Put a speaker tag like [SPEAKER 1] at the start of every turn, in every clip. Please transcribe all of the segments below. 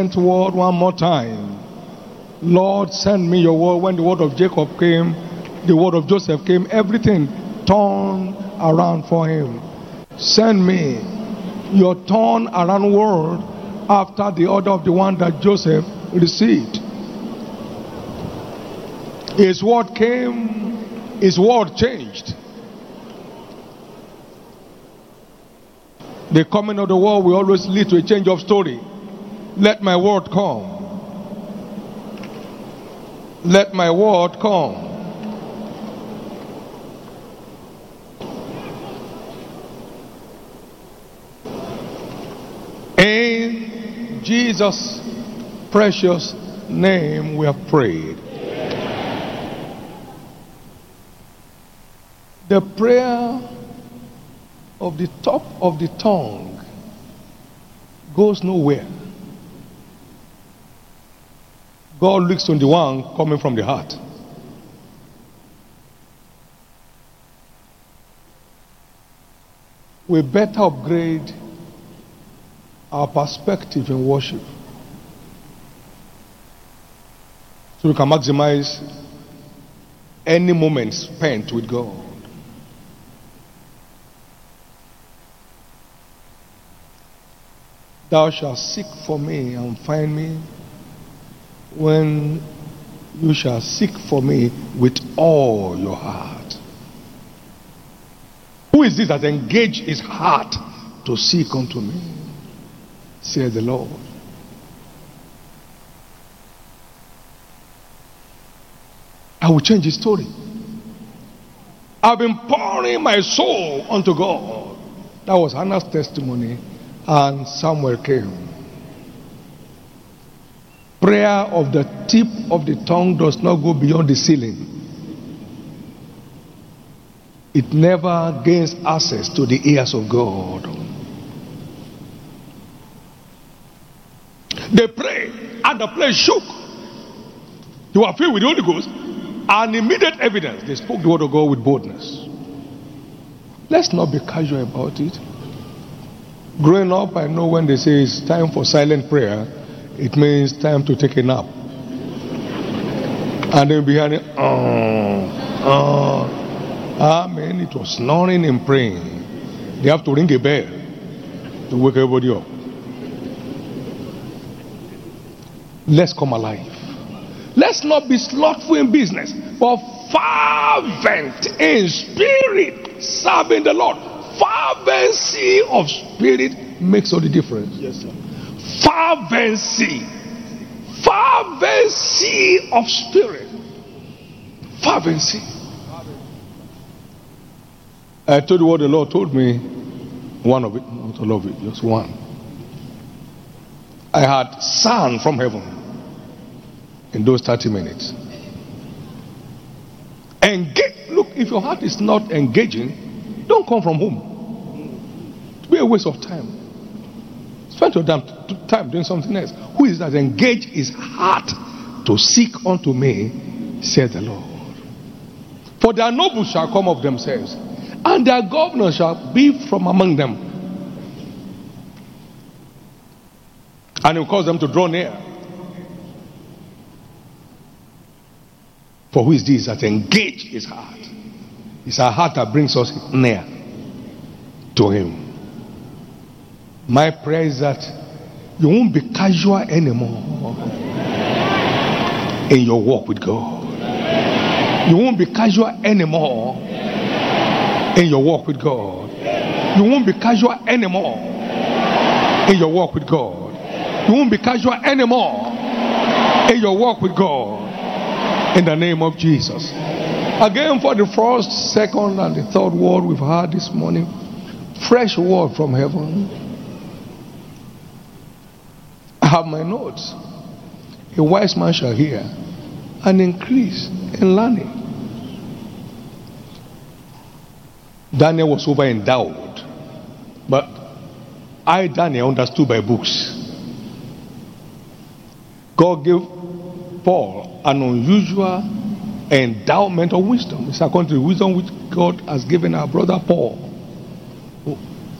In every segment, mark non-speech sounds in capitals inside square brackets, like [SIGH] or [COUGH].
[SPEAKER 1] tenth word one more time. Lord, send me your word. When the word of Jacob came, the word of Joseph came, everything turned around for him. Send me your turn around word after the order of the one that Joseph received. His word came, his word changed. The coming of the word will always lead to a change of story. Let my word come. Let my word come. In Jesus' precious name we have prayed. The prayer of the top of the tongue goes nowhere. God looks on the one coming from the heart. We better upgrade our perspective in worship so we can maximize any moment spent with God. Thou shalt seek for me and find me when you shall seek for me with all your heart. Who is this that engaged his heart to seek unto me? Says the Lord. I will change his story. I've been pouring my soul unto God. That was Hannah's testimony, and Samuel came. Prayer of the tip of the tongue does not go beyond the ceiling. It never gains access to the ears of God. They pray, and the place shook. They were filled with the Holy Ghost, and immediate evidence they spoke the word of God with boldness. Let's not be casual about it. Growing up, I know when they say it's time for silent prayer, it means time to take a nap. And then behind it, uh, uh, ah, oh, oh. I mean, it was snoring and praying. They have to ring a bell to wake everybody up. Let's come alive. Let's not be slothful in business, but fervent in spirit, serving the Lord. Fervency of spirit makes all the difference.
[SPEAKER 2] Yes, sir.
[SPEAKER 1] Fervency. Fervency of spirit. Fervency. I told you what the Lord told me. One of it, not all of it, just one. I had sound from heaven in those 30 minutes. Engage. Look, if your heart is not engaging, don't come from home. It'll be a waste of time. Spend your damn t- time doing something else. Who is that engage his heart to seek unto me, said the Lord. For their nobles shall come of themselves, and their governors shall be from among them. And he will cause them to draw near. For who is this that engage his heart? It's our heart that brings us near to him. My prayer is that you won't be casual anymore in your walk with God. You won't be casual anymore in your walk with God. You won't be casual anymore in your walk with God. You won't be casual anymore in your walk with God. In the name of Jesus. Again, for the first, second, and the third word we've had this morning, fresh word from heaven. Have my notes. A wise man shall hear and increase in learning. Daniel was over endowed, but I, Daniel, understood by books. God gave Paul an unusual endowment of wisdom. It's according to the wisdom which God has given our brother Paul,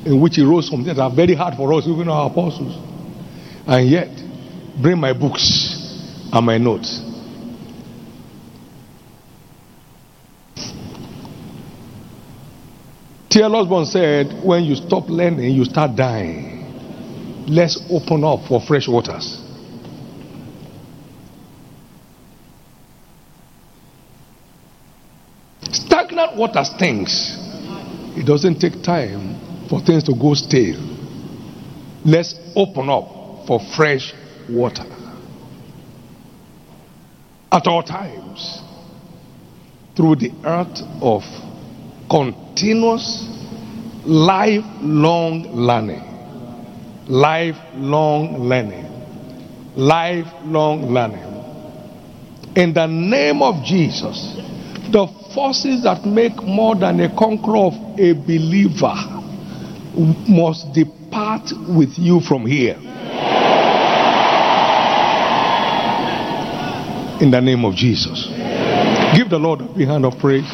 [SPEAKER 1] in which he wrote some things that are very hard for us, even our apostles. And yet, bring my books and my notes. T.L. Osborn said, when you stop learning, you start dying. Let's open up for fresh waters. Stagnant water stinks. It doesn't take time for things to go stale. Let's open up for fresh water. At all times, through the art of continuous, lifelong learning. Lifelong learning. Lifelong learning. In the name of Jesus, the forces that make more than a conqueror of a believer must depart with you from here. In the name of Jesus. Give the Lord a big hand of praise.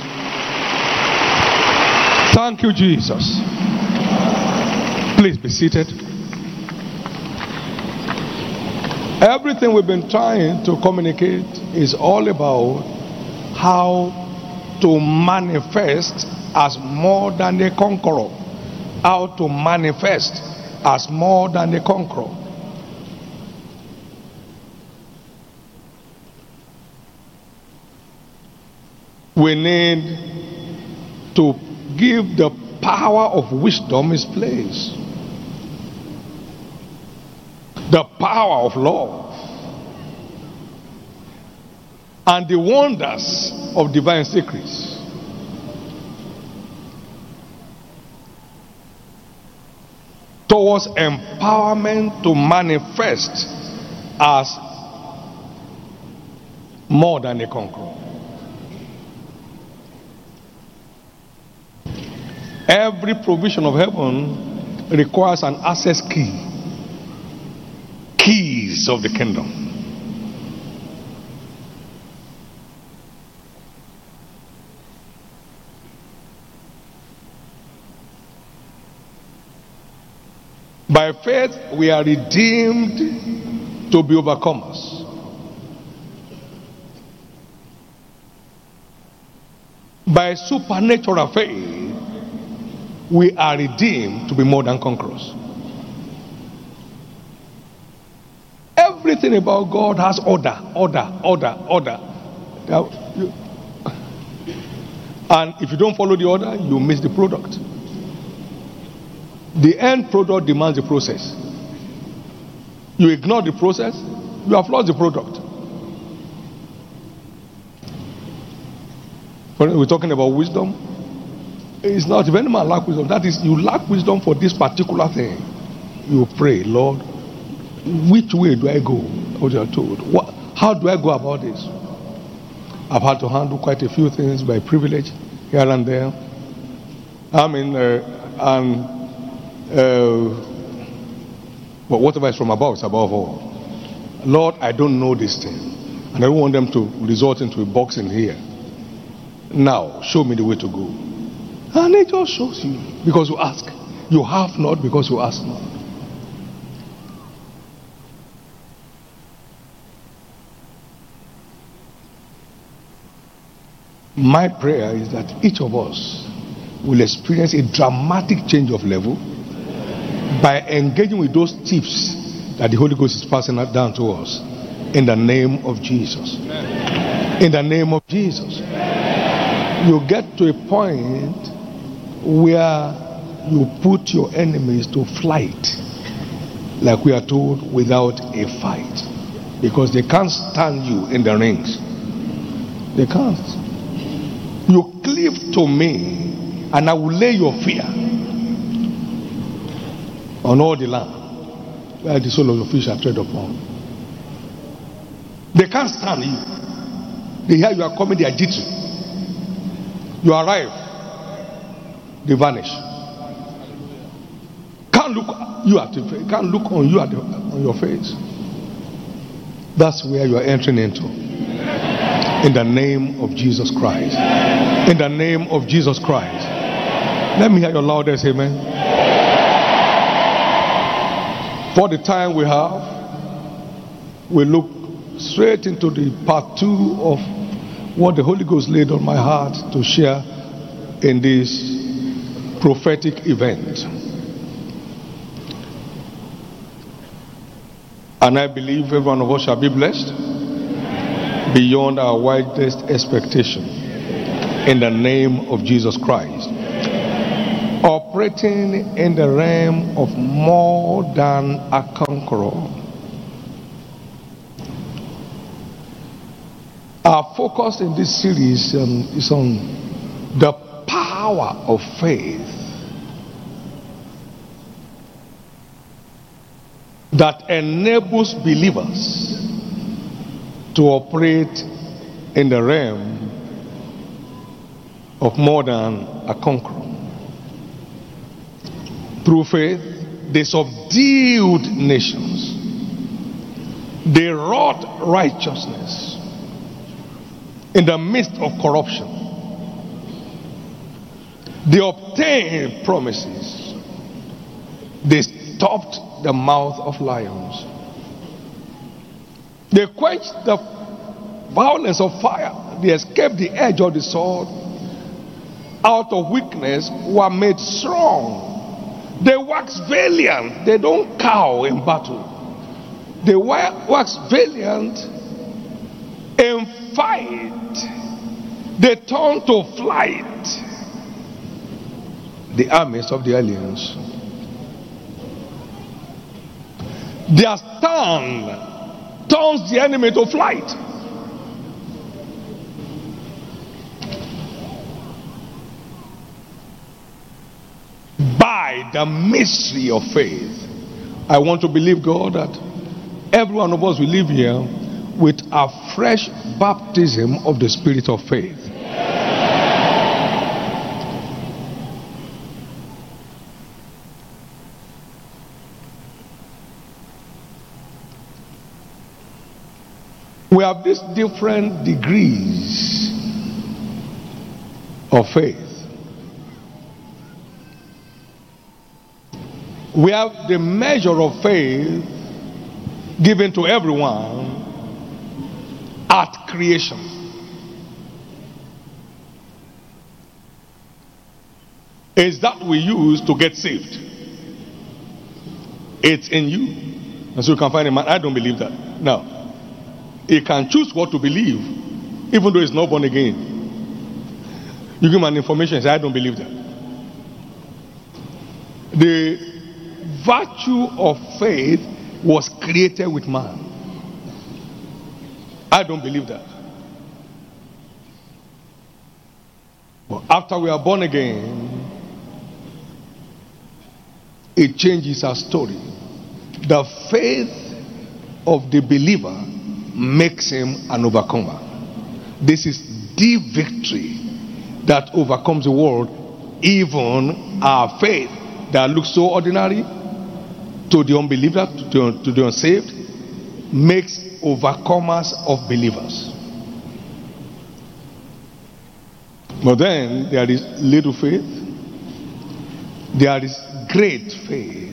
[SPEAKER 1] Thank you, Jesus. Please be seated. Everything we've been trying to communicate is all about how to manifest as more than a conqueror. How to manifest as more than a conqueror. We need to give the power of wisdom its place. The power of love. And the wonders of divine secrets. Towards empowerment to manifest as more than a conqueror. Every provision of heaven requires an access key. Keys of the kingdom. By faith, we are redeemed to be overcomers. By supernatural faith, we are redeemed to be more than conquerors. Everything about God has order, order, order, order. And if you don't follow the order, you miss the product. The end product demands the process. You ignore the process, you have lost the product. When we're talking about wisdom, it's not if any man lack wisdom, that is, you lack wisdom for this particular thing. You pray, Lord, which way do I go? What you are told. What, how do I go about this? I've had to handle quite a few things by privilege here and there. I mean, uh, and uh, but whatever is from above is above all. Lord, I don't know this thing. And I don't want them to resort into a boxing here. Now, show me the way to go. And it just shows you because you ask. You have not because you ask not. My prayer is that each of us will experience a dramatic change of level by engaging with those tips that the Holy Ghost is passing down to us. In the name of Jesus. In the name of Jesus. You get to a point where you put your enemies to flight, like we are told, without a fight. Because they can't stand you in the rings. They can't. You cleave to me, and I will lay your fear on all the land where the sole of the fish are tread upon. They can't stand you. They hear you are coming, they are jittery. You arrive, they vanish. Can't look you at the can't look on you at the, on your face. That's where you are entering into. In the name of Jesus Christ. In the name of Jesus Christ. Let me hear your loudest amen. For the time we have, we look straight into the part two of what the Holy Ghost laid on my heart to share in this prophetic event. And I believe every one of us shall be blessed beyond our wildest expectation in the name of Jesus Christ. Operating in the realm of more than a conqueror. Our focus in this series um, is on the power of faith that enables believers to operate in the realm of more than a conqueror. Through faith, they subdued nations. They wrought righteousness in the midst of corruption. They obtained promises. They stopped the mouth of lions. They quenched the violence of fire. They escaped the edge of the sword. Out of weakness were made strong. They wax valiant. They don't cow in battle. They wax valiant in fight. They turn to flight. The armies of the aliens. Their stand turns the enemy to flight. By the mystery of faith, I want to believe God that every one of us will live here with a fresh baptism of the spirit of faith. Have these different degrees of faith. We have the measure of faith given to everyone at creation. Is that we use to get saved. It's in you. And so you can find a man. I don't believe that. No. He can choose what to believe, even though he's not born again. You give him an information, say, I don't believe that. The virtue of faith was created with man. I don't believe that. But after we are born again, it changes our story. The faith of the believer makes him an overcomer. This is the victory that overcomes the world, even our faith that looks so ordinary to the unbeliever, to, to the unsaved, makes overcomers of believers. But then there is little faith, there is great faith.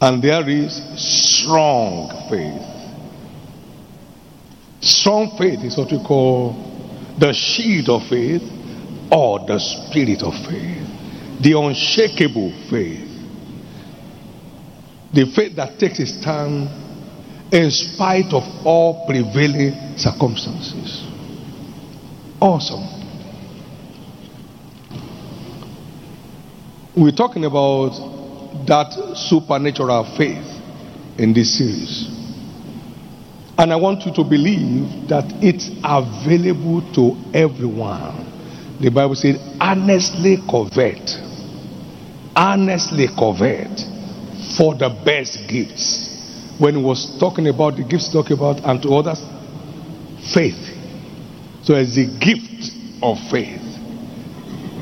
[SPEAKER 1] And there is strong faith. Strong faith is what we call the shield of faith or the spirit of faith. The unshakable faith. The faith that takes its stand in spite of all prevailing circumstances. Awesome. We're talking about that supernatural faith in this series. And I want you to believe that it's available to everyone. The Bible says, honestly covet, honestly covet for the best gifts. When he was talking about the gifts, talking about and to others, faith. So it's a gift of faith.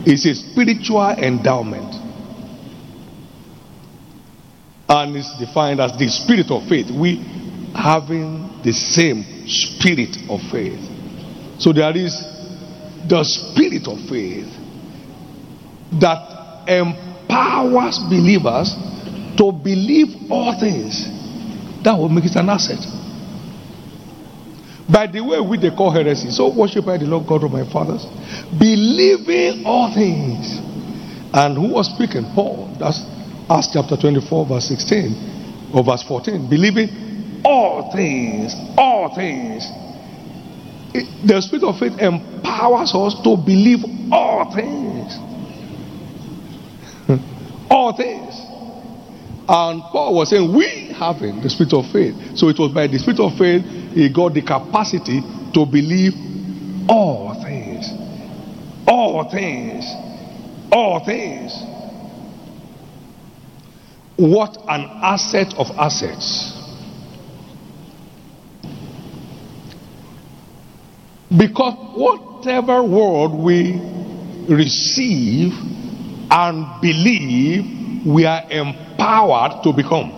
[SPEAKER 1] It's a spiritual endowment and is defined as the spirit of faith. We having the same spirit of faith. So there is the spirit of faith that empowers believers to believe all things That will make it an asset. By the way, we they call heresy. So worship I the Lord God of my fathers, believing all things. And who was speaking? Paul. That's Acts chapter 24, verse 16 or verse 14. Believing all things, all things. It, the spirit of faith empowers us to believe all things. Hmm. all things. And Paul was saying, We having the spirit of faith. So it was by the spirit of faith he got the capacity to believe all things. All things. All things. What an asset of assets. Because whatever word we receive and believe, we are empowered to become.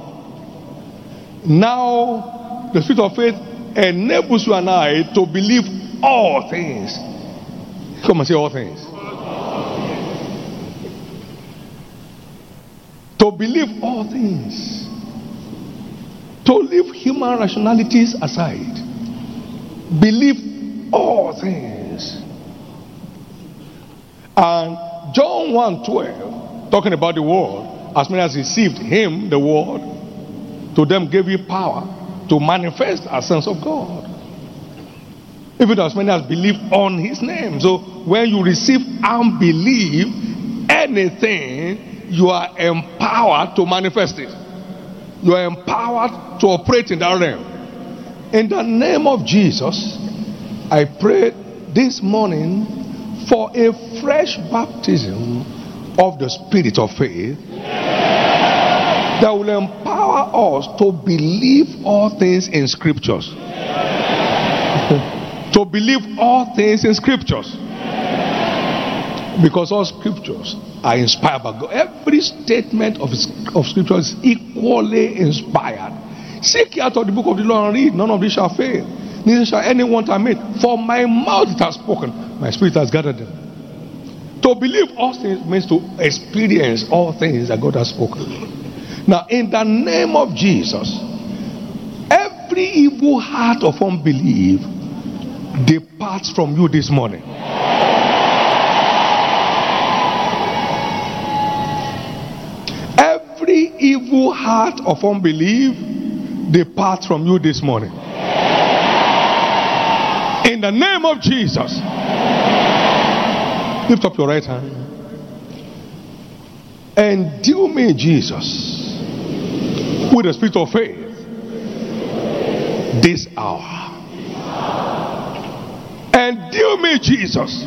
[SPEAKER 1] Now, the spirit of faith enables you and I to believe all things. Come and say all things. To believe all things. To leave human rationalities aside. Believe all things. And John 1 12, talking about the word, as many as received him, the word, to them gave you power to manifest a sense of God. Even as many as believe on his name. So when you receive and believe anything, you are empowered to manifest it. You are empowered to operate in that realm. In the name of Jesus, I pray this morning for a fresh baptism of the spirit of faith that will empower us to believe all things in scriptures. [LAUGHS] to believe all things in scriptures. Because all scriptures are inspired by God. Every statement of, of scripture is equally inspired. Seek out of the book of the law and read. None of this shall fail. Neither shall anyone permit. For my mouth it has spoken, my spirit has gathered them. To believe all things means to experience all things that God has spoken. Now, in the name of Jesus, every evil heart of unbelief departs from you this morning. Every evil heart of unbelief depart from you this morning. In the name of Jesus, lift up your right hand. And do me, Jesus with the spirit of faith this hour. And deal me, Jesus,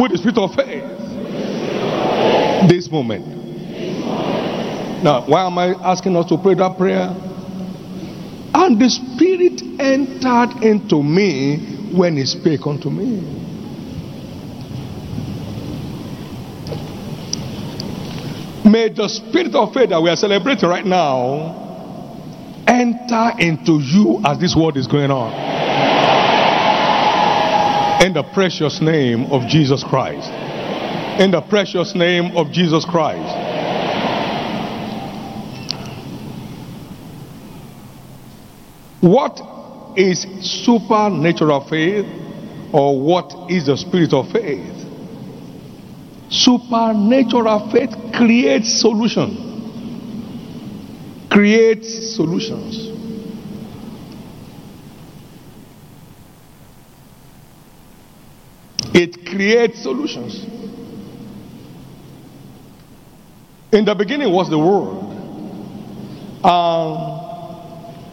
[SPEAKER 1] with the spirit of faith this moment. Now, why am I asking us to pray that prayer? And the Spirit entered into me when He spake unto me. May the spirit of faith that we are celebrating right now enter into you as this word is going on. In the precious name of Jesus Christ. In the precious name of Jesus Christ. What is supernatural faith or what is the spirit of faith? Supernatural faith creates solution. Creates solutions. It creates solutions. In the beginning was the Word. And um,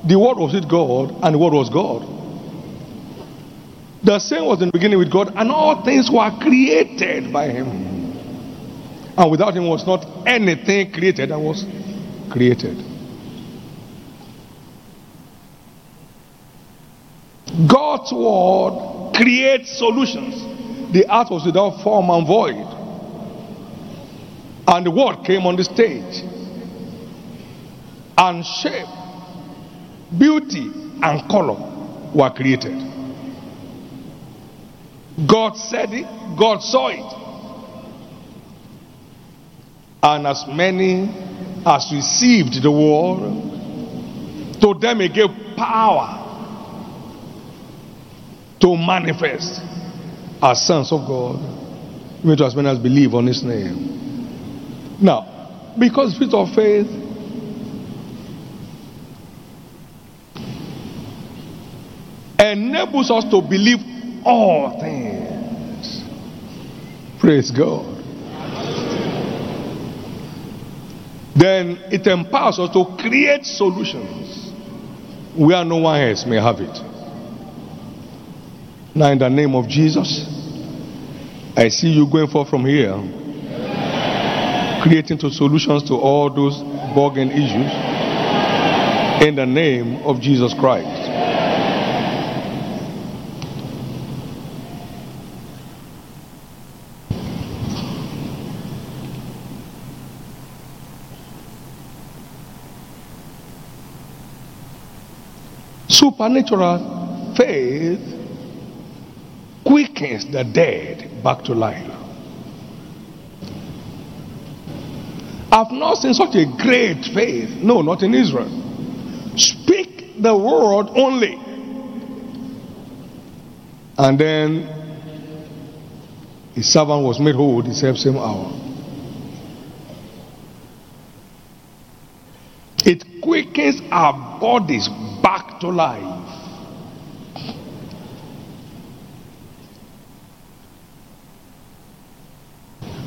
[SPEAKER 1] the Word was with God, and the Word was God. The same was in the beginning with God, and all things were created by Him. And without him was not anything created that was created. God's word creates solutions. The earth was without form and void. And the word came on the stage. And shape, beauty, and color were created. God said it, God saw it. And as many as received the word To them he gave power to manifest as sons of God, even to as many as believe on his name. Now, because spirit of faith enables us to believe all things. Praise God. Then it empowers us to create solutions where no one else may have it. Now, in the name of Jesus, I see you going forth from here, creating solutions to all those bugging issues in the name of Jesus Christ. Supernatural faith quickens the dead back to life. I've not seen such a great faith. No, not in Israel. Speak the word only. And then his servant was made whole the same, same hour. It quickens our bodies back to life.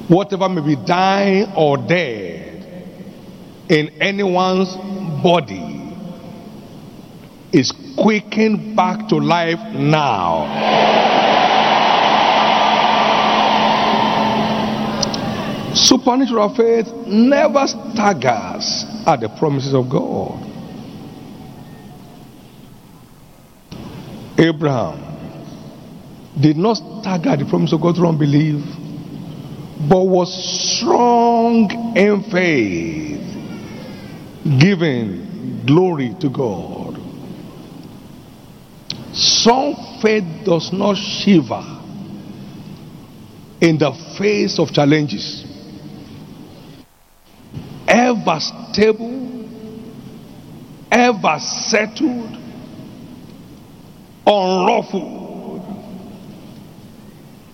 [SPEAKER 1] Whatever may be dying or dead in anyone's body is quickened back to life now. Supernatural faith never staggers at the promises of God. Abraham did not stagger at the promise of God through unbelief, but was strong in faith, giving glory to God. Some faith does not shiver in the face of challenges. Ever stable, ever settled, unruffled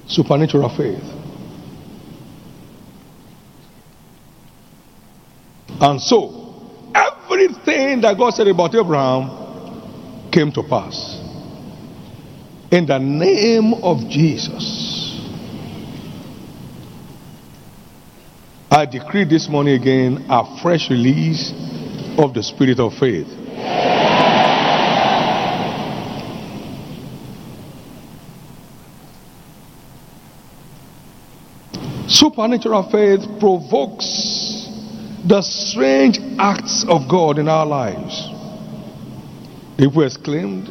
[SPEAKER 1] supernatural faith. And so, everything that God said about Abraham came to pass. In the name of Jesus. I decree this morning again a fresh release of the spirit of faith. Supernatural faith provokes the strange acts of God in our lives. People exclaimed,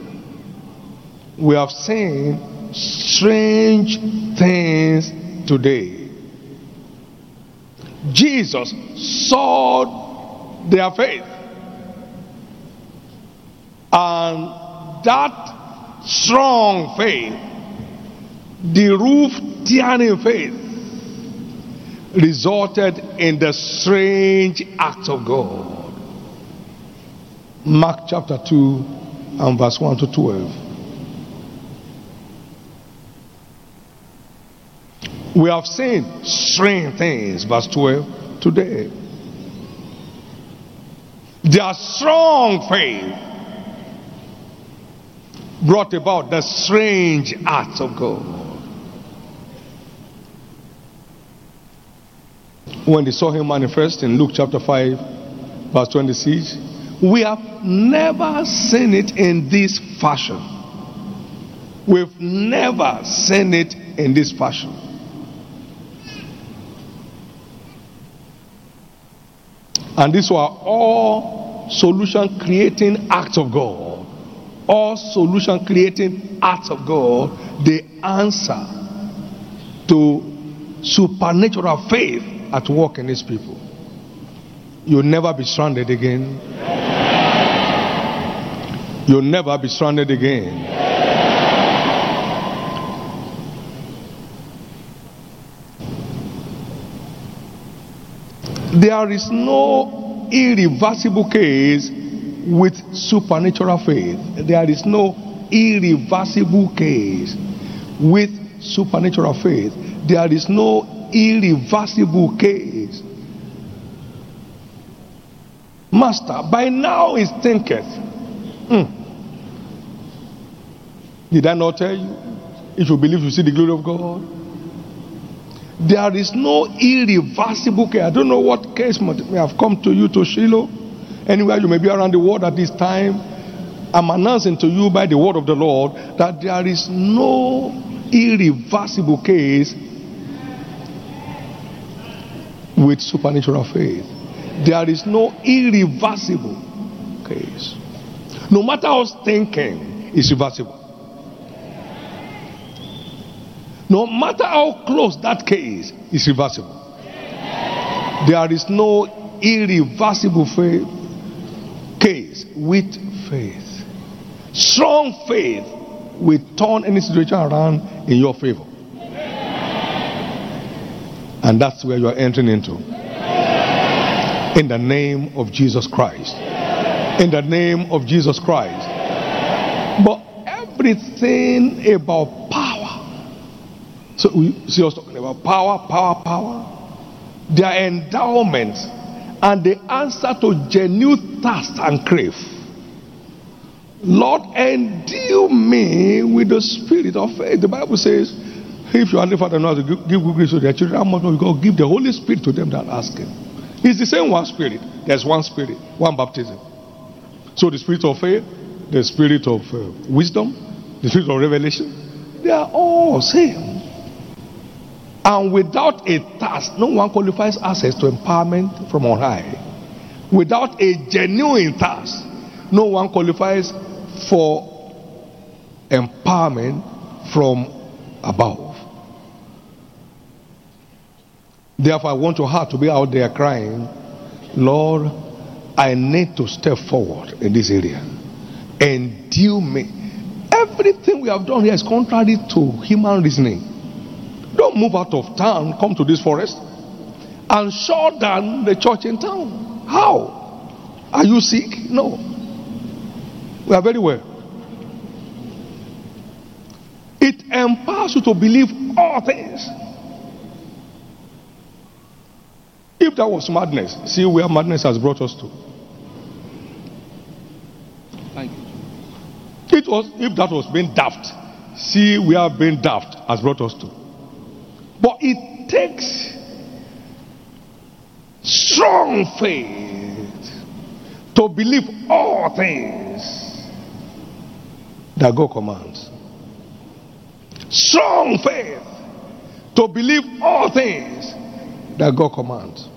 [SPEAKER 1] We have seen strange things today. Jesus saw their faith, and that strong faith, the roof tearing faith, resulted in the strange act of God. Mark chapter 2 and verse 1 to 12. We have seen strange things, verse 12, today. Their strong faith brought about the strange acts of God. when they saw him manifest in Luke chapter 5, verse 26. We have never seen it in this fashion. We've never seen it in this fashion. And these were all solution creating acts of God. All solution creating acts of God, the answer to supernatural faith at work in these people. You'll never be stranded again. You'll never be stranded again. There is no irreversible case with supernatural faith. There is no irreversible case with supernatural faith. There is no irreversible case. Master, by now is thinketh. Hmm. Did I not tell you? If you believe you see the glory of God. There is no irreversible case. I don't know what case may have come to you to Shiloh. Anywhere you may be around the world at this time. I'm announcing to you by the word of the Lord that there is no irreversible case with supernatural faith. There is no irreversible case. No matter how thinking it's reversible. No matter how close that case is reversible. There is no irreversible faith, case with faith. Strong faith will turn any situation around in your favor. And that's where you are entering into. In the name of Jesus Christ. In the name of Jesus Christ. But everything about so we see us talking about power, power, power. Their endowment and the answer to genuine thirst and crave. Lord, endue me with the spirit of faith. The Bible says, if your father knows to give, give good grace to their children, how much more you go give the Holy Spirit to them that ask Him? It's the same one spirit. There's one spirit, one baptism. So the spirit of faith, the spirit of uh, wisdom, the spirit of revelation, they are all same. And without a task, no one qualifies access to empowerment from on high. Without a genuine task, no one qualifies for empowerment from above. Therefore, I want your heart to be out there crying, Lord, I need to step forward in this area. and Endue me. Everything we have done here is contrary to human reasoning. Don't move out of town, come to this forest, and shut down the church in town. How? Are you sick? No. We are very well. It empowers you to believe all things. If that was madness, see where madness has brought us to. Thank you. It was if that was being daft, see where being daft has brought us to. But it takes strong faith to believe all things that God commands. Strong faith to believe all things that God commands.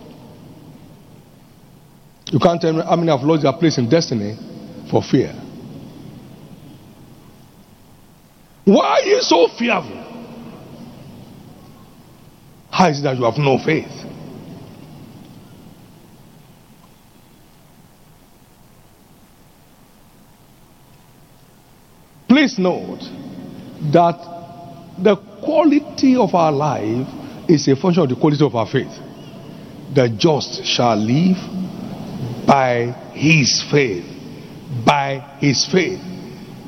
[SPEAKER 1] You can't tell me how many have lost their place in destiny for fear. Why are you so fearful? How is that you have no faith? Please note that the quality of our life is a function of the quality of our faith. The just shall live by his faith. By his faith.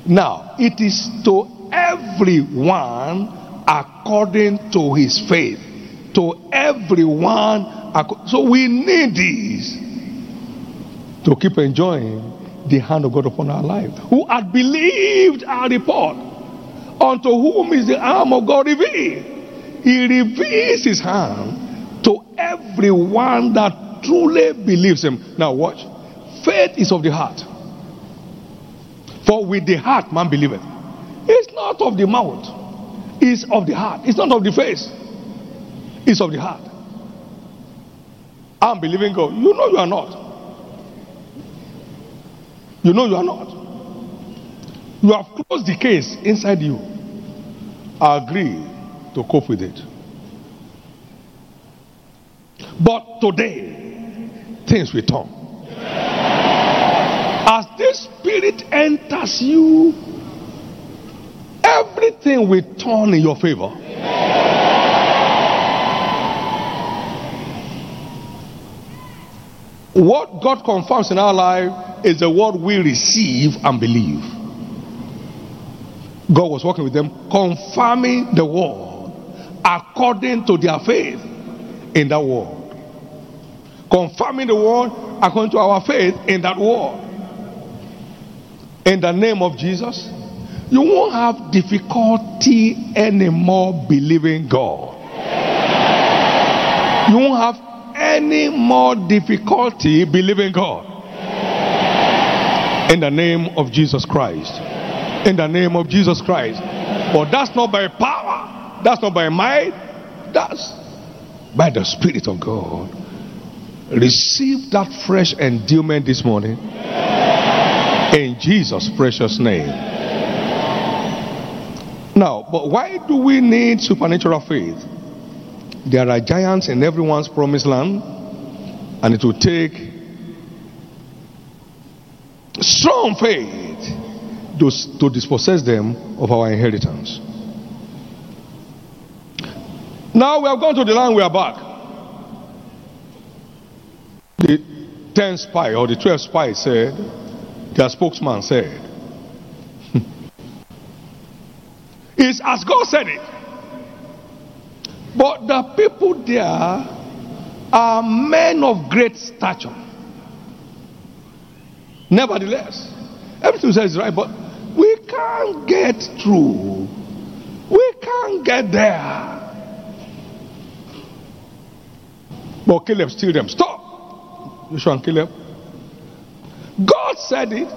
[SPEAKER 1] Now, it is to everyone according to his faith to everyone. So we need this to keep enjoying the hand of God upon our life. Who had believed our report, unto whom is the arm of God revealed. He reveals his hand to everyone that truly believes him. Now, watch. Faith is of the heart. For with the heart man believeth. It's not of the mouth, it's of the heart, it's not of the face. It's of the heart. I'm believing God. You know you are not. You know you are not. You have closed the case inside you. I agree to cope with it. But today, things will turn. As this spirit enters you, everything will turn in your favor. What God confirms in our life is the word we receive and believe. God was working with them, confirming the word according to their faith in that word. Confirming the word according to our faith in that word. In the name of Jesus, you won't have difficulty anymore believing God. You won't have any more difficulty believing God. In the name of Jesus Christ. In the name of Jesus Christ. But that's not by power, that's not by might, that's by the Spirit of God. Receive that fresh endowment this morning. In Jesus' precious name. Now, but why do we need supernatural faith? There are giants in everyone's promised land, and it will take strong faith to, to dispossess them of our inheritance. Now we have gone to the land, we are back. The 10 spy or the 12 spy said, their spokesman said, [LAUGHS] It's as God said it. But the people there are men of great stature. Nevertheless, everything says is right, but we can't get through. We can't get there. But Caleb still them. Stop! Joshua and Caleb. God said it.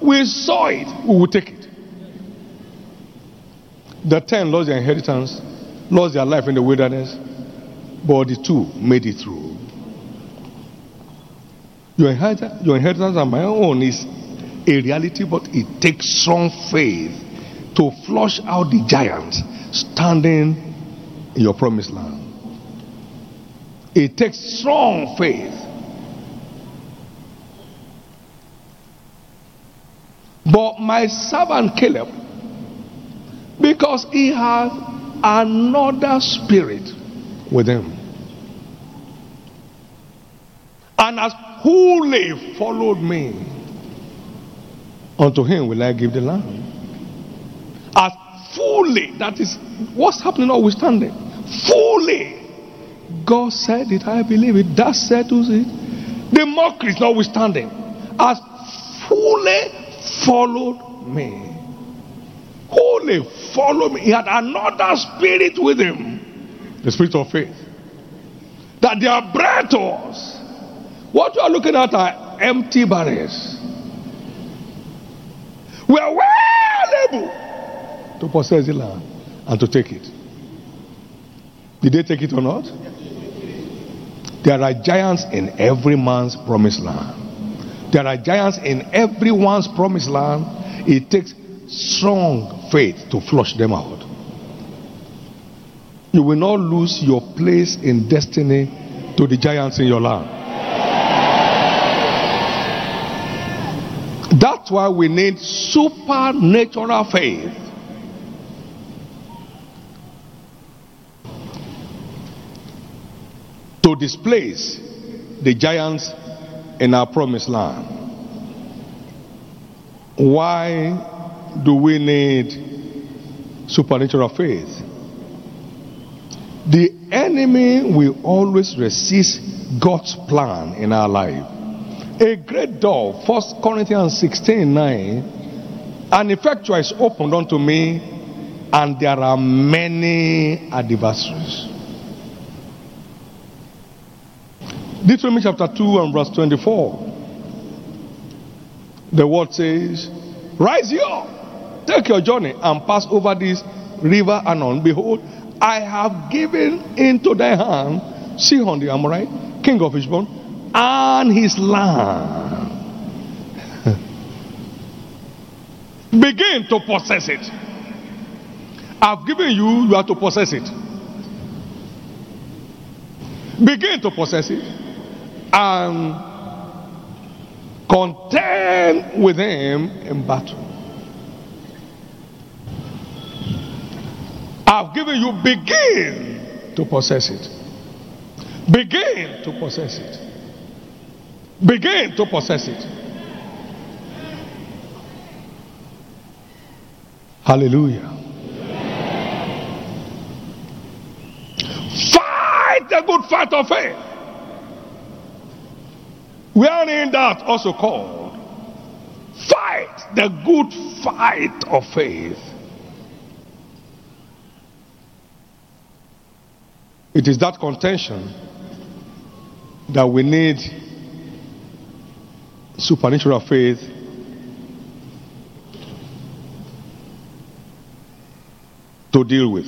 [SPEAKER 1] We saw it. We will take it. The ten lost their inheritance, lost their life in the wilderness, but the two made it through. Your inheritance, your inheritance and my own is a reality, but it takes strong faith to flush out the giants standing in your promised land. It takes strong faith. But my servant Caleb, because he has another spirit with him, and has wholly followed me, unto him will I give the land. As fully, that is what's happening notwithstanding. Fully. God said it, I believe it. That settles it. The mockery is notwithstanding. As fully followed me. Wholly follow me. He had another spirit with him. The spirit of faith. That they are bred to us. What you are looking at are empty barrels. We are well able to possess the land and to take it. Did they take it or not? There are giants in every man's promised land. There are giants in everyone's promised land. It takes strong faith to flush them out. You will not lose your place in destiny to the giants in your land. That's why we need supernatural faith. To displace the giants in our promised land. Why do we need supernatural faith? The enemy will always resist God's plan in our life. A great door, First Corinthians 16 9, an effectual is opened unto me, and there are many adversaries. Deuteronomy chapter 2 and verse 24. The word says, Rise you up, take your journey, and pass over this river Arnon. Behold, I have given into thy hand Sihon the Amorite, king of Heshbon, and his land. [LAUGHS] Begin to possess it. I've given you, you have to possess it. Begin to possess it and contend with him in battle. I've given you, begin to possess it. Begin to possess it. Begin to possess it. Hallelujah. Fight the good fight of faith. Wherein that also called fight the good fight of faith. It is that contention that we need supernatural faith to deal with.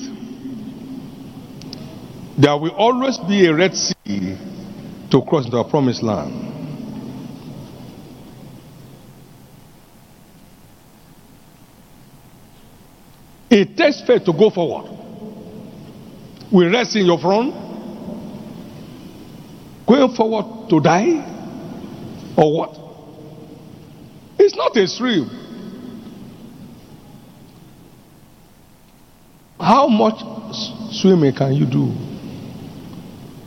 [SPEAKER 1] There will always be a Red Sea to cross into our promised land. It takes faith to go forward. We rest in your front. Going forward to die? Or what? It's not a stream. How much swimming can you do?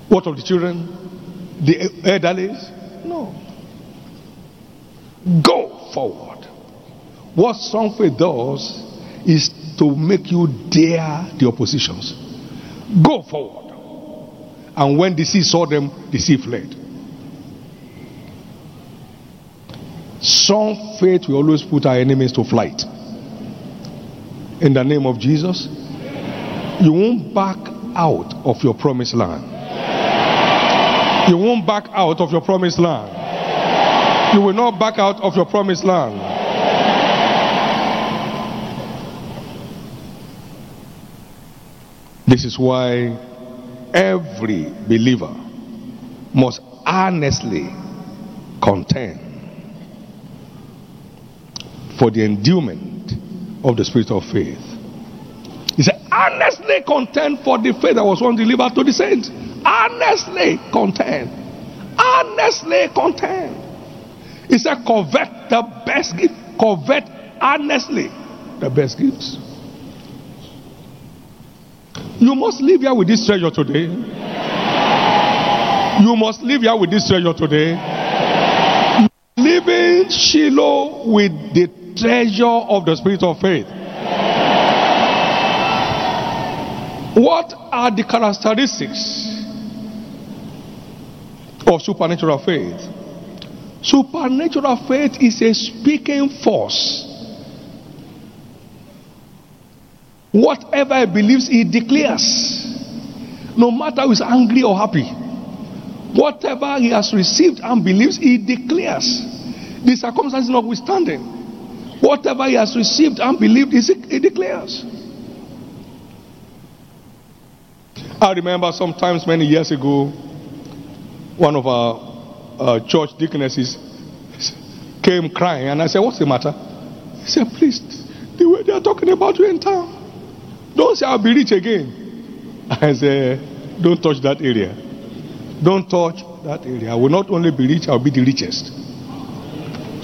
[SPEAKER 1] What of the children? The elderly? No. Go forward. What faith does is to make you dare the oppositions. Go forward. And when the sea saw them, the sea fled. Some faith will always put our enemies to flight. In the name of Jesus, you won't back out of your promised land. You won't back out of your promised land. You will not back out of your promised land. This is why every believer must earnestly contend for the endowment of the spirit of faith. He said, earnestly contend for the faith that was once delivered to the saints. Earnestly contend. Earnestly contend. He said, covet the best gift. Covet earnestly the best gifts. You must live here with this treasure today. You must live here with this treasure today. Living Shiloh with the treasure of the spirit of faith. What are the characteristics of supernatural faith? Supernatural faith is a speaking force Whatever he believes, he declares. No matter who is angry or happy. Whatever he has received and believes, he declares. The circumstances notwithstanding. Whatever he has received and believed, he declares. I remember sometimes many years ago, one of our uh, church deaconesses [LAUGHS] came crying, and I said, What's the matter? He said, Please, the way they are talking about you in town. Don't say I'll be rich again. [LAUGHS] I say, don't touch that area. Don't touch that area. I will not only be rich, I'll be the richest.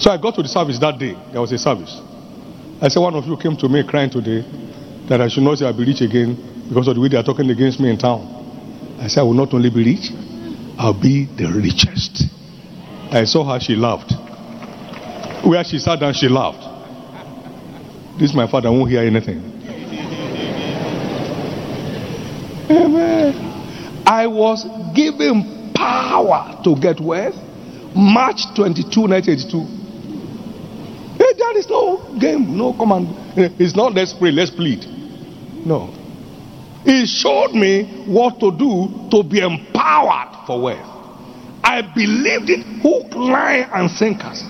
[SPEAKER 1] So I got to the service that day. There was a service. I said, one of you came to me crying today that I should not say I'll be rich again because of the way they are talking against me in town. I said, I will not only be rich, I'll be the richest. I saw her, she laughed. Where she sat down, she laughed. This my father won't hear anything. Amen. I was given power to get wealth. March 22, 1982. Hey, there is no game, no command. Eh, it's not let's pray, let's plead. No. He showed me what to do to be empowered for wealth. I believed it hook, line, and sinkers.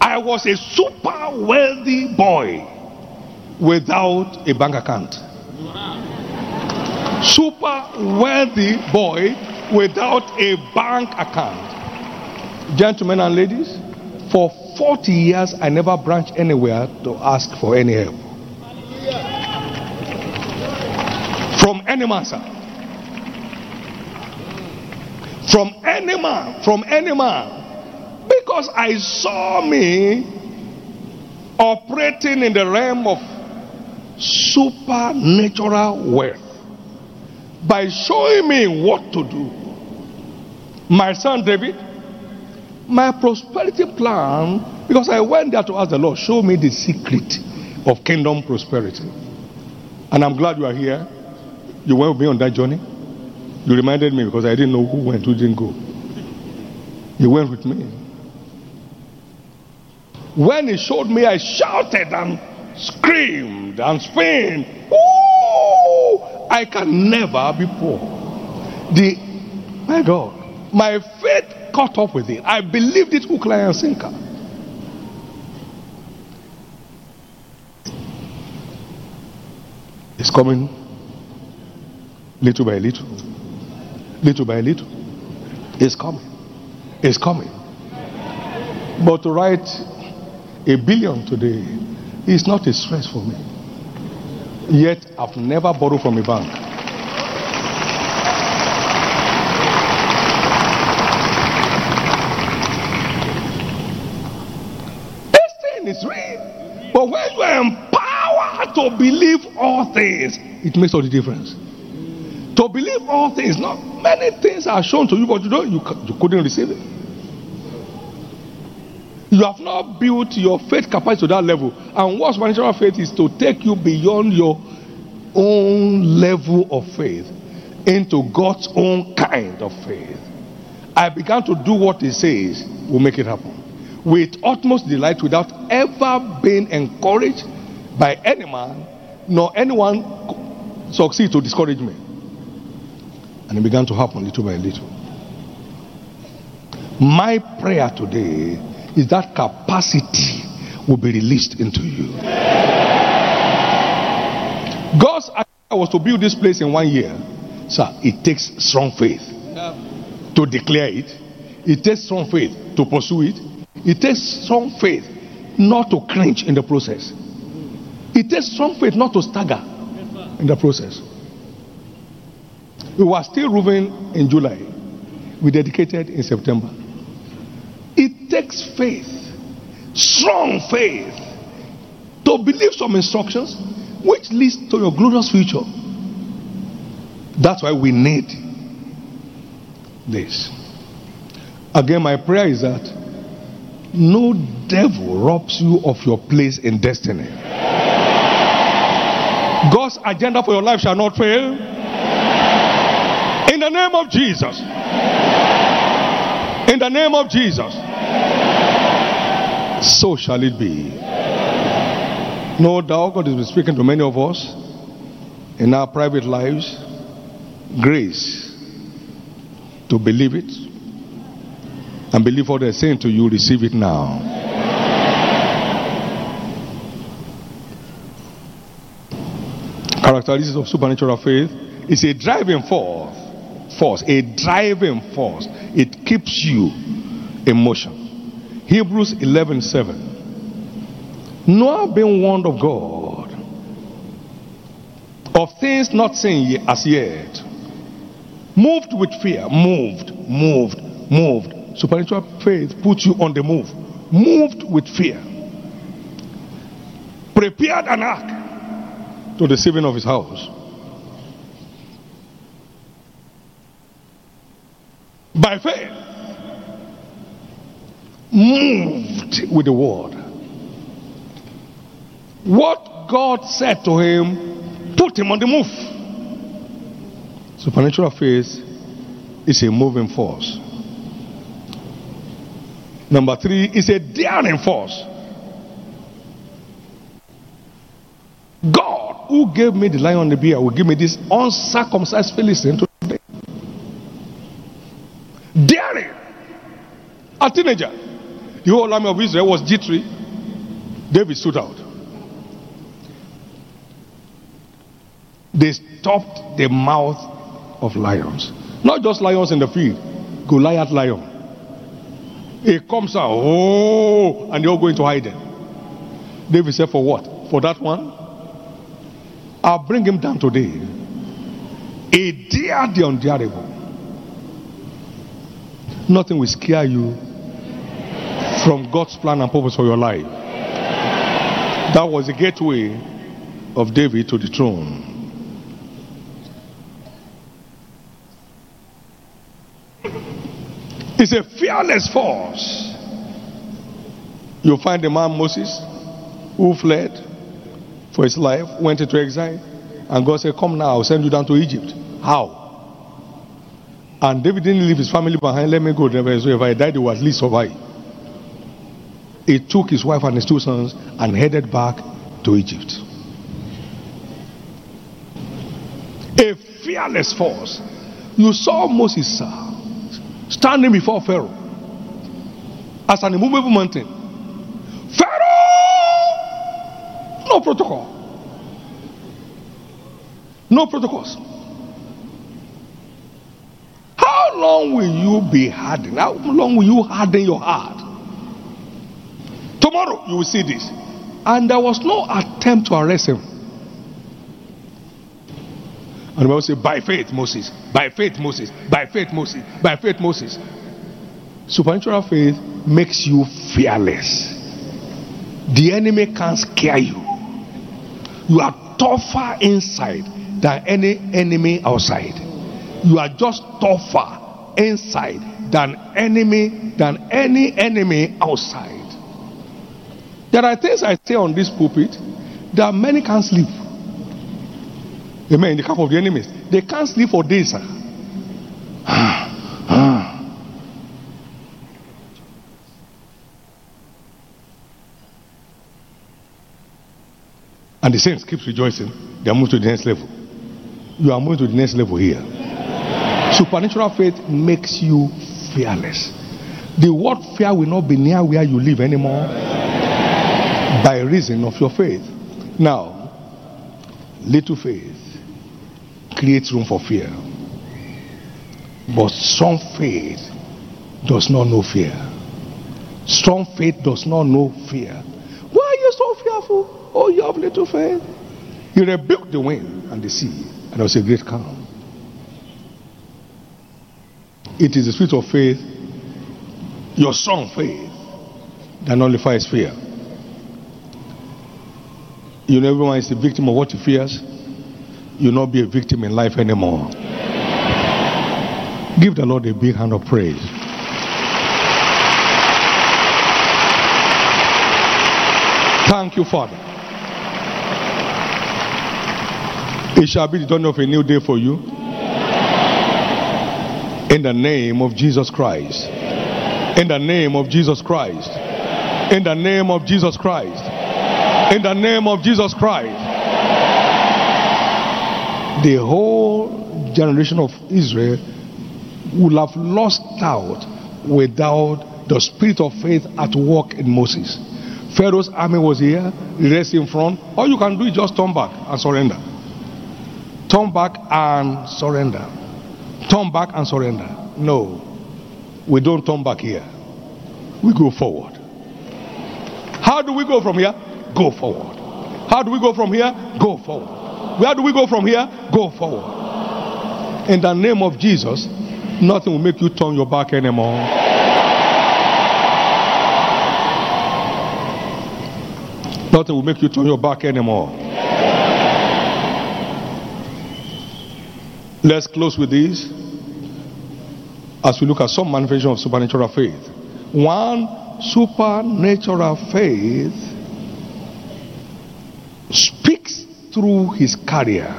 [SPEAKER 1] I was a super wealthy boy without a bank account super wealthy boy without a bank account. Gentlemen and ladies, for 40 years I never branched anywhere to ask for any help. From any man, sir. From any man, from any man. Because I saw me operating in the realm of supernatural wealth by showing me what to do. My son David, My prosperity plan, because I went there to ask the Lord, show me the secret of kingdom prosperity. And I'm glad you are here. You went with me on that journey. You reminded me because I didn't know who went, who didn't go. You went with me. When he showed me, I shouted and screamed and screamed. I can never be poor. The my God, my faith caught up with it. I believed it hook, line, and sinker. It's coming little by little, little by little. It's coming. It's coming. But to write a billion today is not a stress for me. Yet I've never borrowed from a bank. This thing is real. But when you are empowered to believe all things, it makes all the difference. To believe all things, not many things are shown to you, but you don't you, you couldn't receive it. You have not built your faith capacity to that level. And what's supernatural faith is to take you beyond your own level of faith into God's own kind of faith. I began to do what He says will make it happen with utmost delight without ever being encouraged by any man nor anyone succeed to discourage me. And it began to happen little by little. My prayer today is that capacity will be released into you. God's idea was to build this place in one year. Sir, it takes strong faith to declare it, it takes strong faith to pursue it, it takes strong faith not to cringe in the process, it takes strong faith not to stagger in the process. We were still roofing in July, we dedicated in September. Takes faith, strong faith, to believe some instructions which leads to your glorious future. That's why we need this. Again, my prayer is that no devil robs you of your place in destiny. God's agenda for your life shall not fail. In the name of Jesus. In the name of Jesus. So shall it be. No doubt God has been speaking to many of us in our private lives. Grace to believe it and believe what they're saying to you, receive it now. Characteristics of supernatural faith is a driving force, force, a driving force. It keeps you in motion. Hebrews 11:7. Noah being warned of God of things not seen as yet, moved with fear, moved, moved, moved. Supernatural faith puts you on the move, moved with fear. Prepared an ark to the saving of his house. By faith, moved with the word. What God said to him put him on the move. Supernatural faith is a moving force. Number three is a daring force. God, who gave me the lion and the bear, will give me this uncircumcised Philistine today. Daring. A teenager. The whole army of Israel was jittery. David stood out. They stopped the mouth of lions. Not just lions in the field, Goliath lion. He comes out, oh, and they all go into hiding. David said, For what? For that one? I'll bring him down today. A dare the undareable. Nothing will scare you from God's plan and purpose for your life. That was the gateway of David to the throne. It's a fearless force. You find the man Moses who fled for his life, went into exile, and God said, Come now, I'll send you down to Egypt. How? And David didn't leave his family behind. Let me go. So if I died, he would at least survive. He took his wife and his two sons and headed back to Egypt. A fearless force. You saw Moses sir, standing before Pharaoh as an immovable mountain. Pharaoh! No protocol. No protocols. How long will you be hardened? How long will you harden your heart? Tomorrow you will see this. And there was no attempt to arrest him. And the Bible say, by faith, Moses, by faith, Moses, by faith, Moses, by faith, Moses. Supernatural faith makes you fearless. The enemy can't scare you. You are tougher inside than any enemy outside. You are just tougher inside than enemy than any enemy outside. There are things I say on this pulpit that many can't sleep. Amen. In the camp of the enemies, they can't sleep for days. Sir. and the saints keeps rejoicing. They are moving to the next level. You are moving to the next level here. Supernatural faith makes you fearless. The word fear will not be near where you live anymore by reason of your faith. Now, little faith creates room for fear. But strong faith does not know fear. Strong faith does not know fear. Why are you so fearful? Oh, you have little faith. He rebuked the wind and the sea, and there was a great calm. It is the spirit of faith, your strong faith, that nullifies fear. You know, everyone is a victim of what he fears. You'll not be a victim in life anymore. Give the Lord a big hand of praise. Thank you, Father. It shall be the dawn of a new day for you. In the name of Jesus Christ. In the name of Jesus Christ. In the name of Jesus Christ. In the name of Jesus Christ. The whole generation of Israel would have lost out without the spirit of faith at work in Moses. Pharaoh's army was here, rest in front. All you can do is just turn back and surrender. Turn back and surrender. Turn back and surrender. No, we don't turn back here. We go forward. How do we go from here? Go forward. How do we go from here? Go forward. Where do we go from here? Go forward. In the name of Jesus, nothing will make you turn your back anymore. Nothing will make you turn your back anymore. Let's close with this as we look at some manifestation of supernatural faith. One, supernatural faith speaks through his career.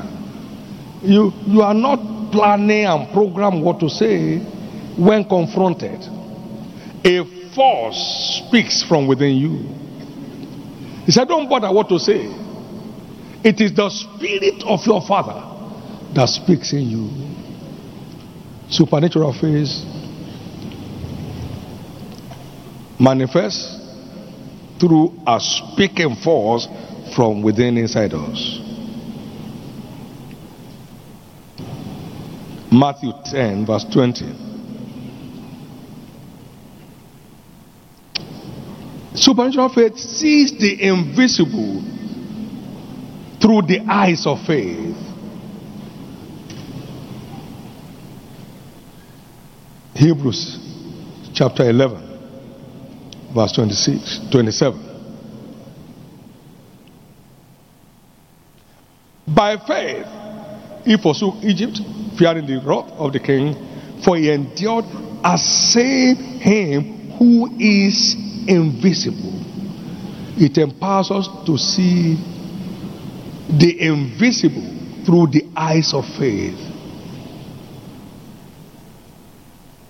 [SPEAKER 1] You, you are not planning and program what to say when confronted. A force speaks from within you. He said, Don't bother what to say. It is the spirit of your father that speaks in you. Supernatural faith manifests through a speaking force from within inside us. Matthew 10, verse 20. Supernatural faith sees the invisible through the eyes of faith. Hebrews chapter 11, verse 26, 27. By faith, he forsook Egypt, fearing the wrath of the king, for he endured as seeing him who is invisible. It empowers us to see the invisible through the eyes of faith.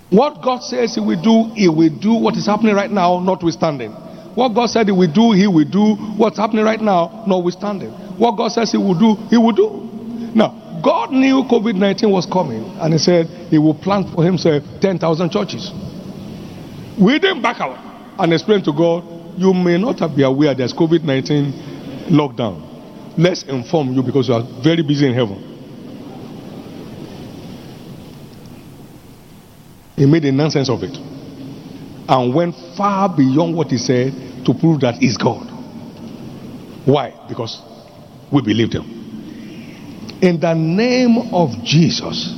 [SPEAKER 1] What God says He will do, He will do what is happening right now, notwithstanding. What God said He will do, He will do what's happening right now, notwithstanding. What God says He will do, He will do. Now, God knew COVID 19 was coming, and He said He will plant for Himself 10,000 churches. We didn't back out and explain to God, You may not be aware there's COVID 19 lockdown. Let's inform you because you are very busy in heaven. He made a nonsense of it and went far beyond what he said to prove that he's God. Why? Because we believed him. In the name of Jesus,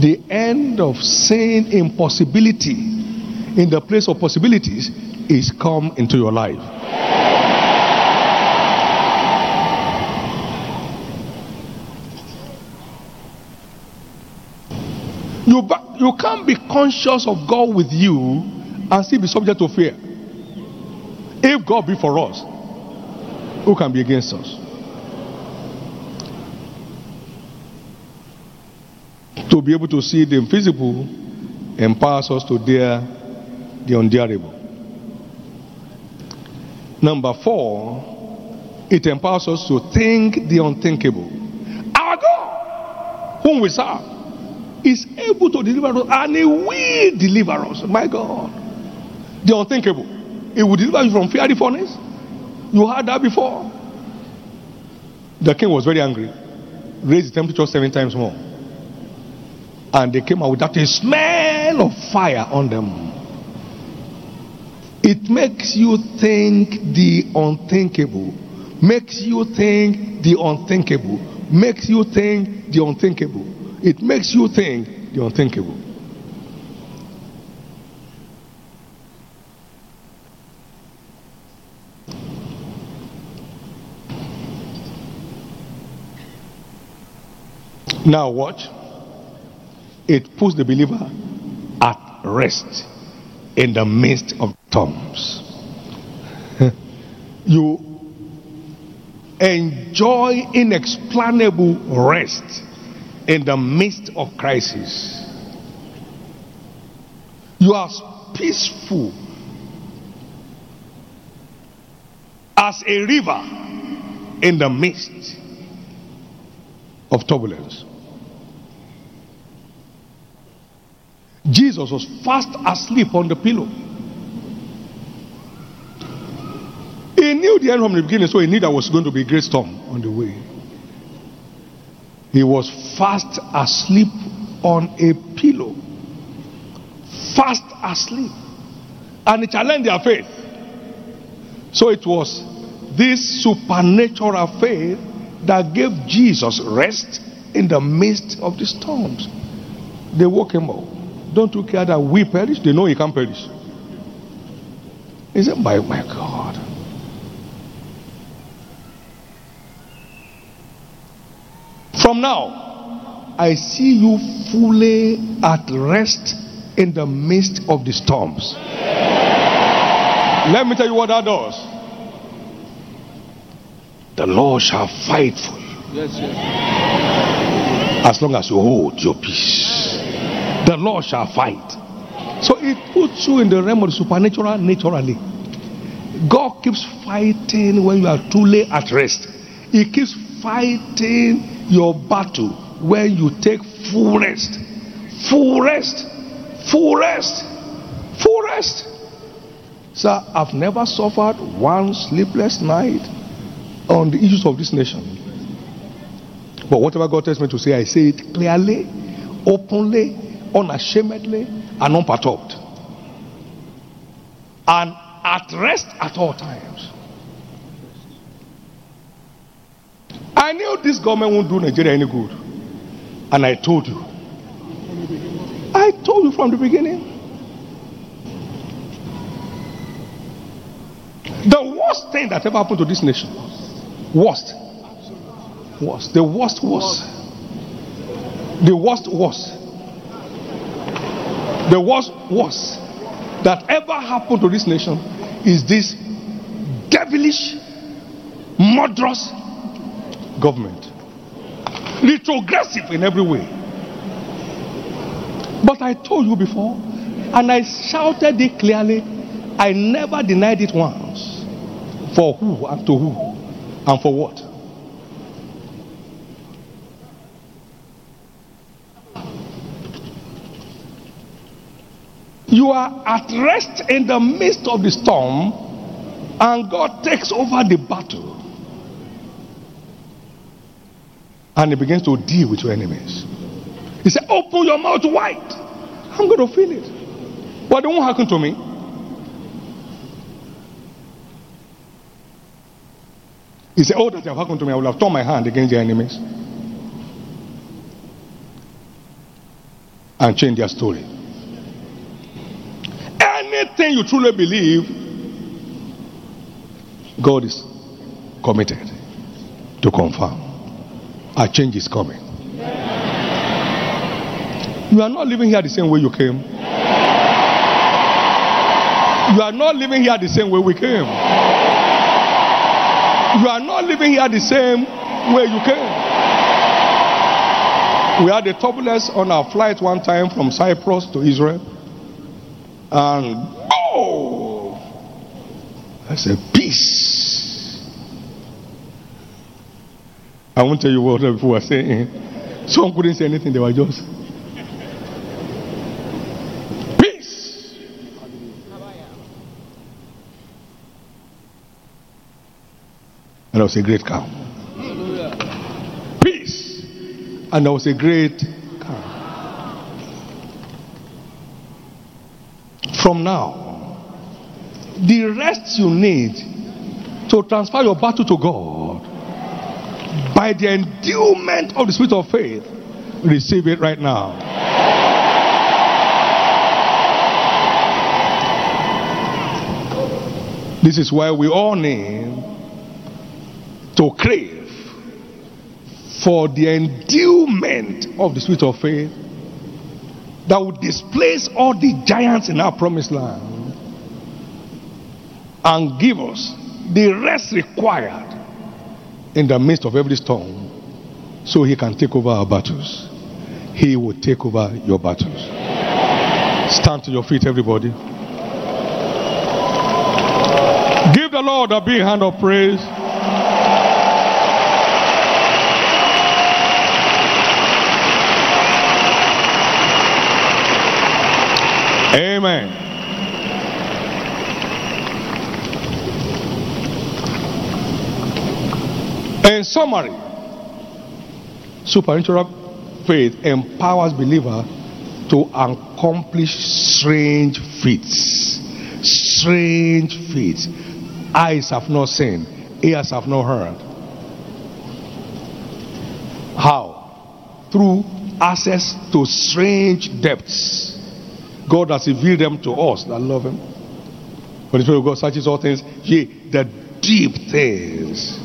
[SPEAKER 1] the end of saying impossibility in the place of possibilities is come into your life. You, you can't be conscious of God with you and still be subject to fear. If God be for us, who can be against us? To be able to see the invisible empowers us to dare the undareable. Number four, it empowers us to think the unthinkable. Our God, whom we serve, is able to deliver us and He will deliver us. My God. The unthinkable. He will deliver you from fiery furnace. You heard that before. The king was very angry, raised the temperature seven times more. And they came out with that smell of fire on them. It makes you think the unthinkable. Makes you think the unthinkable. Makes you think the unthinkable. It makes you think the unthinkable. Now, watch. It puts the believer at rest in the midst of storms. [LAUGHS] you enjoy inexplainable rest in the midst of crisis. You are peaceful as a river in the midst of turbulence. Jesus was fast asleep on the pillow. He knew the end from the beginning, so he knew there was going to be a great storm on the way. He was fast asleep on a pillow. Fast asleep. And he challenged their faith. So it was this supernatural faith that gave Jesus rest in the midst of the storms. They woke him up. Don't you care that we perish? They know he can't perish. He said, My, my God. From now, I see you fully at rest in the midst of the storms. Let me tell you what that does. The Lord shall fight for you. Yes, yes. As long as you hold your peace, the Lord shall fight. So it puts you in the realm of the supernatural naturally. God keeps fighting when you are truly at rest. He keeps fighting your battle when you take full rest. Full rest. Full rest. Full rest. Sir, I've never suffered one sleepless night on the issues of this nation. But whatever God tells me to say, I say it clearly, openly, unashamedly, and unperturbed. And at rest at all times. I knew this government won't do Nigeria any good. And I told you. I told you from the beginning. The worst thing that ever happened to this nation. Worst. Worst. The worst worst, the worst was. The worst, worst that ever happened to this nation is this devilish, murderous government. Retrogressive in every way. But I told you before, and I shouted it clearly, I never denied it once. For who and to who and for what? You are at rest in the midst of the storm, and God takes over the battle. And He begins to deal with your enemies. He said, Open your mouth wide. I'm going to feel it. But it won't happen to me. He said, Oh, that have happened to me. I will have torn my hand against the enemies and change their story. Anything you truly believe, God is committed to confirm. A change is coming. You are not living here the same way you came. You are not living here the same way we came. You are not living here the same way you came. We had a turbulence on our flight one time from Cyprus to Israel. And oh, I said, peace. I won't tell you what people were saying. Some couldn't say anything, they were just. Peace. And I was a great calm. Peace. And I was a great calm. From now, the rest you need to transfer your battle to God by the endowment of the spirit of faith, receive it right now. This is why we all need to crave for the endowment of the spirit of faith that will displace all the giants in our promised land and give us the rest required in the midst of every storm so he can take over our battles. He will take over your battles. Stand to your feet, everybody. Give the Lord a big hand of praise. Amen. In summary, supernatural faith empowers believer to accomplish strange feats. Strange feats. Eyes have not seen, ears have not heard. How? Through access to strange depths. God has revealed them to us that love Him. For the Spirit of God searches all things, yea, the deep things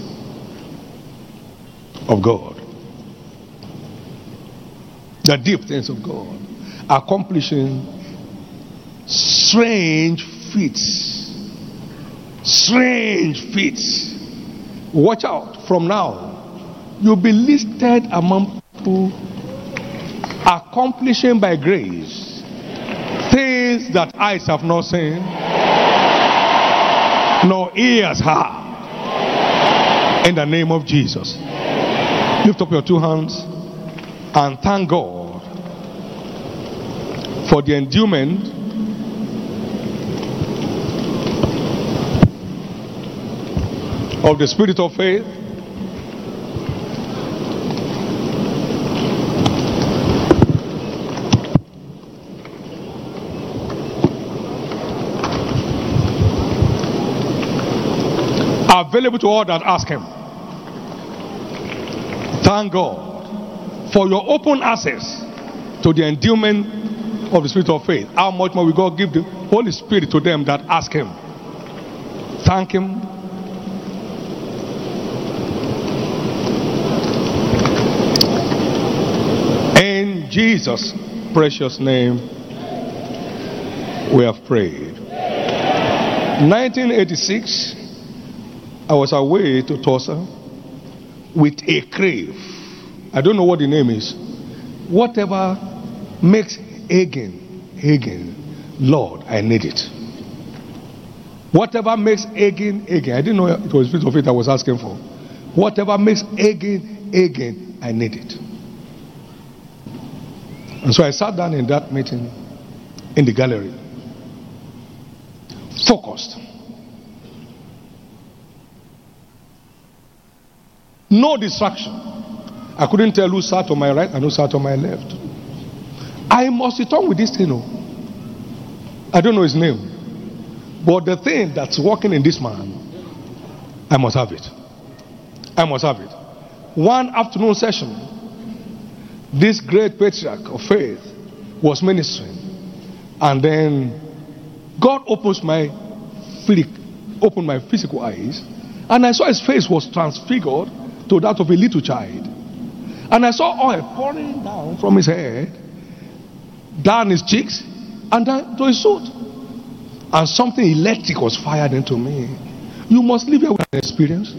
[SPEAKER 1] of God. The deep things of God. Accomplishing strange feats. Strange feats. Watch out from now. You'll be listed among people accomplishing by grace things that eyes have not seen, nor ears have. In the name of Jesus. Lift up your two hands and thank God for the endowment of the spirit of faith. Available to all that ask Him. Thank God for your open access to the endowment of the spirit of faith. How much more will God give the Holy Spirit to them that ask Him? Thank Him. In Jesus' precious name, We have prayed. 1986, I was away to Tulsa with a crave. I don't know what the name is. Whatever makes Hagin, Hagin, Lord, I need it. Whatever makes Hagin, Hagin, I didn't know it was spirit of it I was asking for. Whatever makes Hagin, Hagin, I need it. And so I sat down in that meeting in the gallery, focused. No distraction. I couldn't tell who sat on my right and who sat on my left. I must return with this thing. Oh. I don't know his name. But the thing that's working in this man, I must have it. I must have it. One afternoon session, this great patriarch of faith was ministering. And then God opens my opened my physical eyes, and I saw his face was transfigured to that of a little child. And I saw oil pouring down from his head, down his cheeks, and down to his suit. And something electric was fired into me. You must live here with an experience.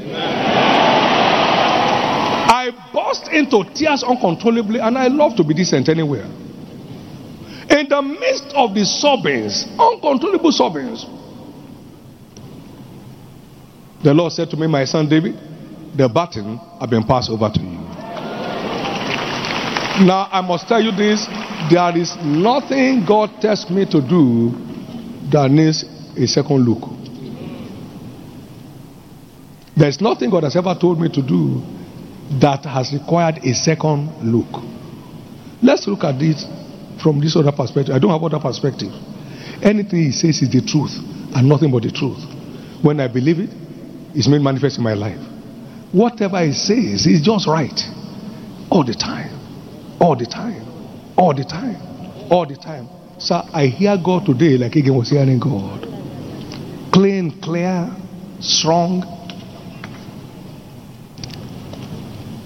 [SPEAKER 1] I burst into tears uncontrollably, and I love to be decent anywhere. In the midst of the sobbings, uncontrollable sobbings, the Lord said to me, My son David, the baton has been passed over to you. Now, I must tell you this there is nothing God tells me to do that needs a second look. There's nothing God has ever told me to do that has required a second look. Let's look at this from this other perspective. I don't have other perspective. Anything he says is the truth and nothing but the truth. When I believe it, it's made manifest in my life. Whatever he says is just right. All the time. All the time. All the time. All the time. So I hear God today like Hagin was hearing God. Clean, clear, strong.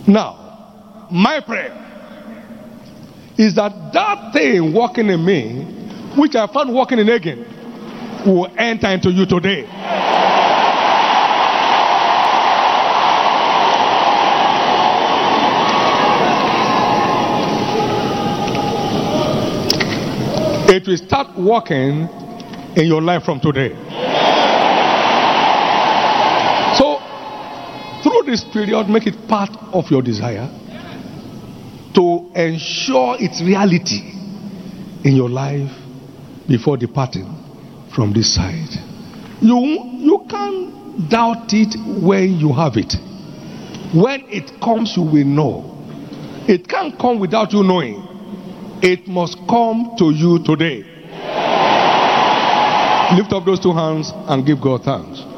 [SPEAKER 1] Now, my prayer is that that thing working in me, which I found working in Hagin, will enter into you today. It will start working in your life from today. So, through this period, make it part of your desire to ensure its reality in your life before departing from this side. You, you can't doubt it when you have it. When it comes, you will know. It can't come without you knowing. It must come to you today. Lift up those two hands and give God thanks.